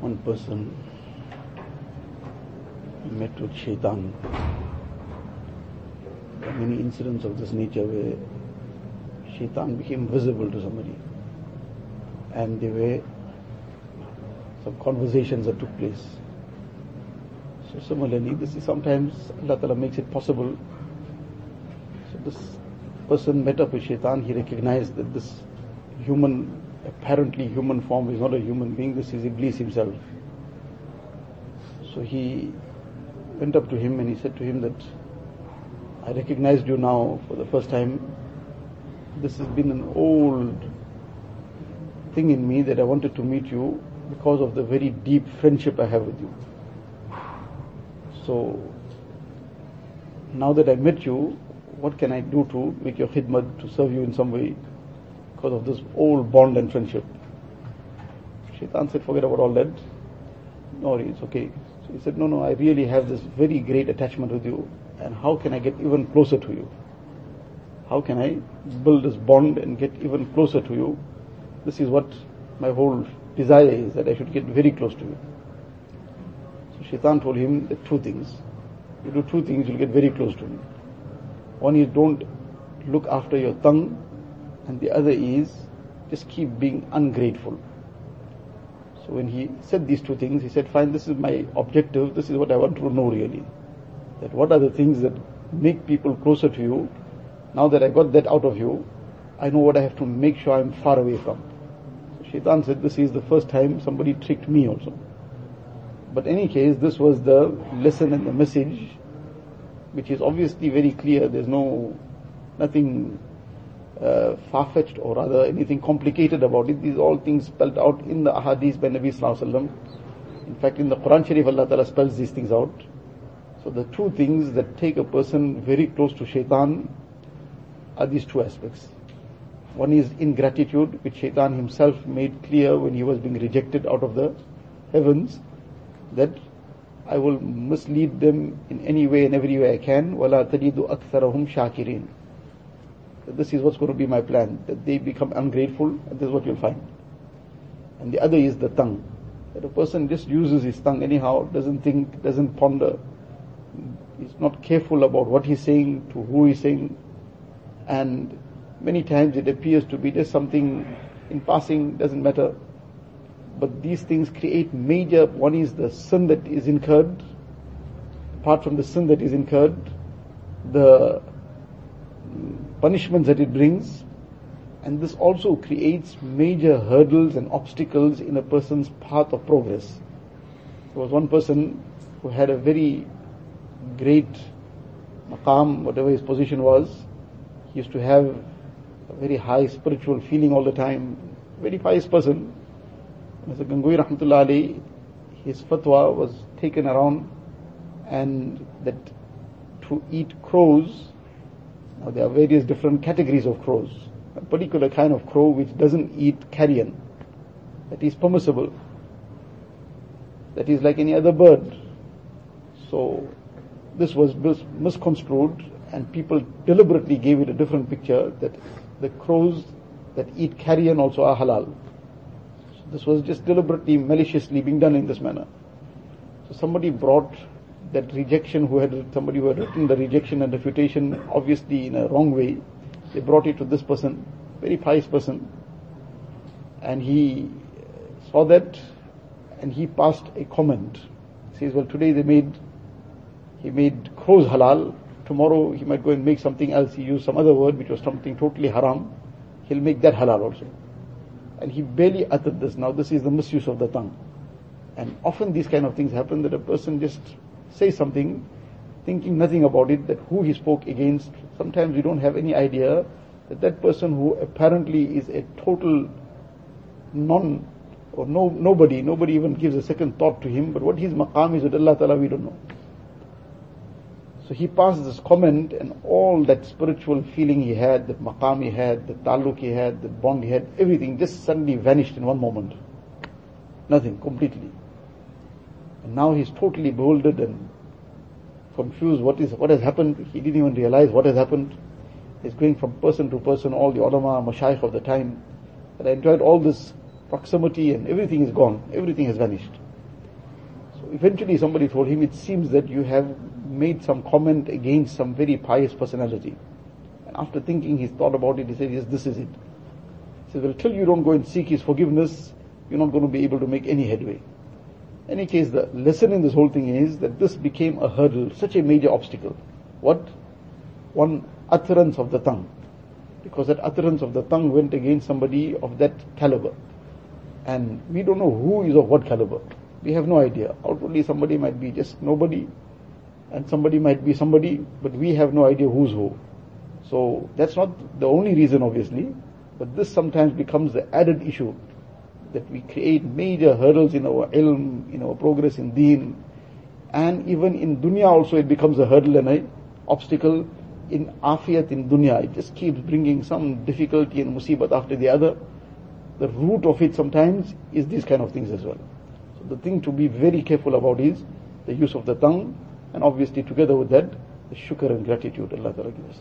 one person met with shaitan. There are many incidents of this nature where shaitan became visible to somebody. And there were some conversations that took place. So similarly, this is sometimes Allah Ta'ala makes it possible. So this person met up with shaitan, he recognized that this human, apparently human form is not a human being, this is Iblis himself. So he went up to him and he said to him that I recognized you now for the first time. This has been an old thing in me that I wanted to meet you because of the very deep friendship I have with you. So now that I met you, what can I do to make your khidmat, to serve you in some way because of this old bond and friendship? Shaitan said, forget about all that. No, it's okay. So he said, no, no, I really have this very great attachment with you and how can I get even closer to you? How can I build this bond and get even closer to you? This is what my whole desire is, that I should get very close to you. So Shaitan told him that two things. You do two things, you'll get very close to me. One is don't look after your tongue, and the other is just keep being ungrateful. So when he said these two things, he said, fine, this is my objective, this is what I want to know really. That what are the things that make people closer to you? Now that I got that out of you, I know what I have to make sure I'm far away from. So Shaitan said, this is the first time somebody tricked me also. But any case, this was the lesson and the message, which is obviously very clear. There's no, nothing uh, far-fetched or rather anything complicated about it. These are all things spelled out in the ahadith by Nabi Sallallahu Alaihi Wasallam. In fact, in the Quran Sharif, Allah Ta'ala spells these things out. So the two things that take a person very close to shaitan are these two aspects. One is ingratitude, which shaitan himself made clear when he was being rejected out of the heavens, that I will mislead them in any way and every way I can. وَلَا تَجِدُ أَكْثَرَهُمْ شَاكِرِينَ this is what's going to be my plan, that they become ungrateful, and this is what you'll find. And the other is the tongue. That a person just uses his tongue anyhow, doesn't think, doesn't ponder, is not careful about what he's saying, to who he's saying, and many times it appears to be just something in passing, doesn't matter. But these things create major, one is the sin that is incurred, apart from the sin that is incurred, the punishments that it brings, and this also creates major hurdles and obstacles in a person's path of progress. There was one person who had a very great maqam, whatever his position was, he used to have a very high spiritual feeling all the time, very pious person. Mr. Gangohi Rahmatullah alayh, his fatwa was taken around and that to eat crows, now there are various different categories of crows. A particular kind of crow which doesn't eat carrion, that is permissible. That is like any other bird. So this was misconstrued and people deliberately gave it a different picture that the crows that eat carrion also are halal. So this was just deliberately, maliciously being done in this manner. So somebody brought that rejection who had, somebody who had written the rejection and refutation obviously in a wrong way. They brought it to this person, very pious person. And he uh, saw that and he passed a comment. He says, well today they made, he made crows halal, tomorrow he might go and make something else. He used some other word which was something totally haram. He'll make that halal also. And he barely uttered this. Now this is the misuse of the tongue. And often these kind of things happen that a person just says something thinking nothing about it, that who he spoke against. Sometimes we don't have any idea that that person who apparently is a total non or no nobody, nobody even gives a second thought to him, but what his maqam is with Allah Ta'ala we don't know. So he passed this comment and all that spiritual feeling he had, that maqam he had, the taluk he had, the bond he had, everything just suddenly vanished in one moment. Nothing, completely. And now he's totally bewildered and confused what is, what has happened. He didn't even realize what has happened. He's going from person to person, all the ulama, mashayikh of the time. And I enjoyed all this proximity and everything is gone. Everything has vanished. So eventually somebody told him, it seems that you have made some comment against some very pious personality. And after thinking, he thought about it, he said, yes, this is it. He said, well, till you don't go and seek his forgiveness, you're not going to be able to make any headway. Any case, the lesson in this whole thing is that this became a hurdle, such a major obstacle. What? One utterance of the tongue. Because that utterance of the tongue went against somebody of that caliber. And we don't know who is of what caliber. We have no idea. Outwardly somebody might be just nobody, and somebody might be somebody, but we have no idea who's who. So that's not the only reason obviously, but this sometimes becomes the added issue that we create major hurdles in our ilm, in our progress in deen, and even in dunya also it becomes a hurdle and an obstacle in afiyat in dunya. It just keeps bringing some difficulty and musibat after the other. The root of it sometimes is these kind of things as well. So the thing to be very careful about is the use of the tongue, and obviously together with that, the shukr and gratitude Allah Ta'ala gives.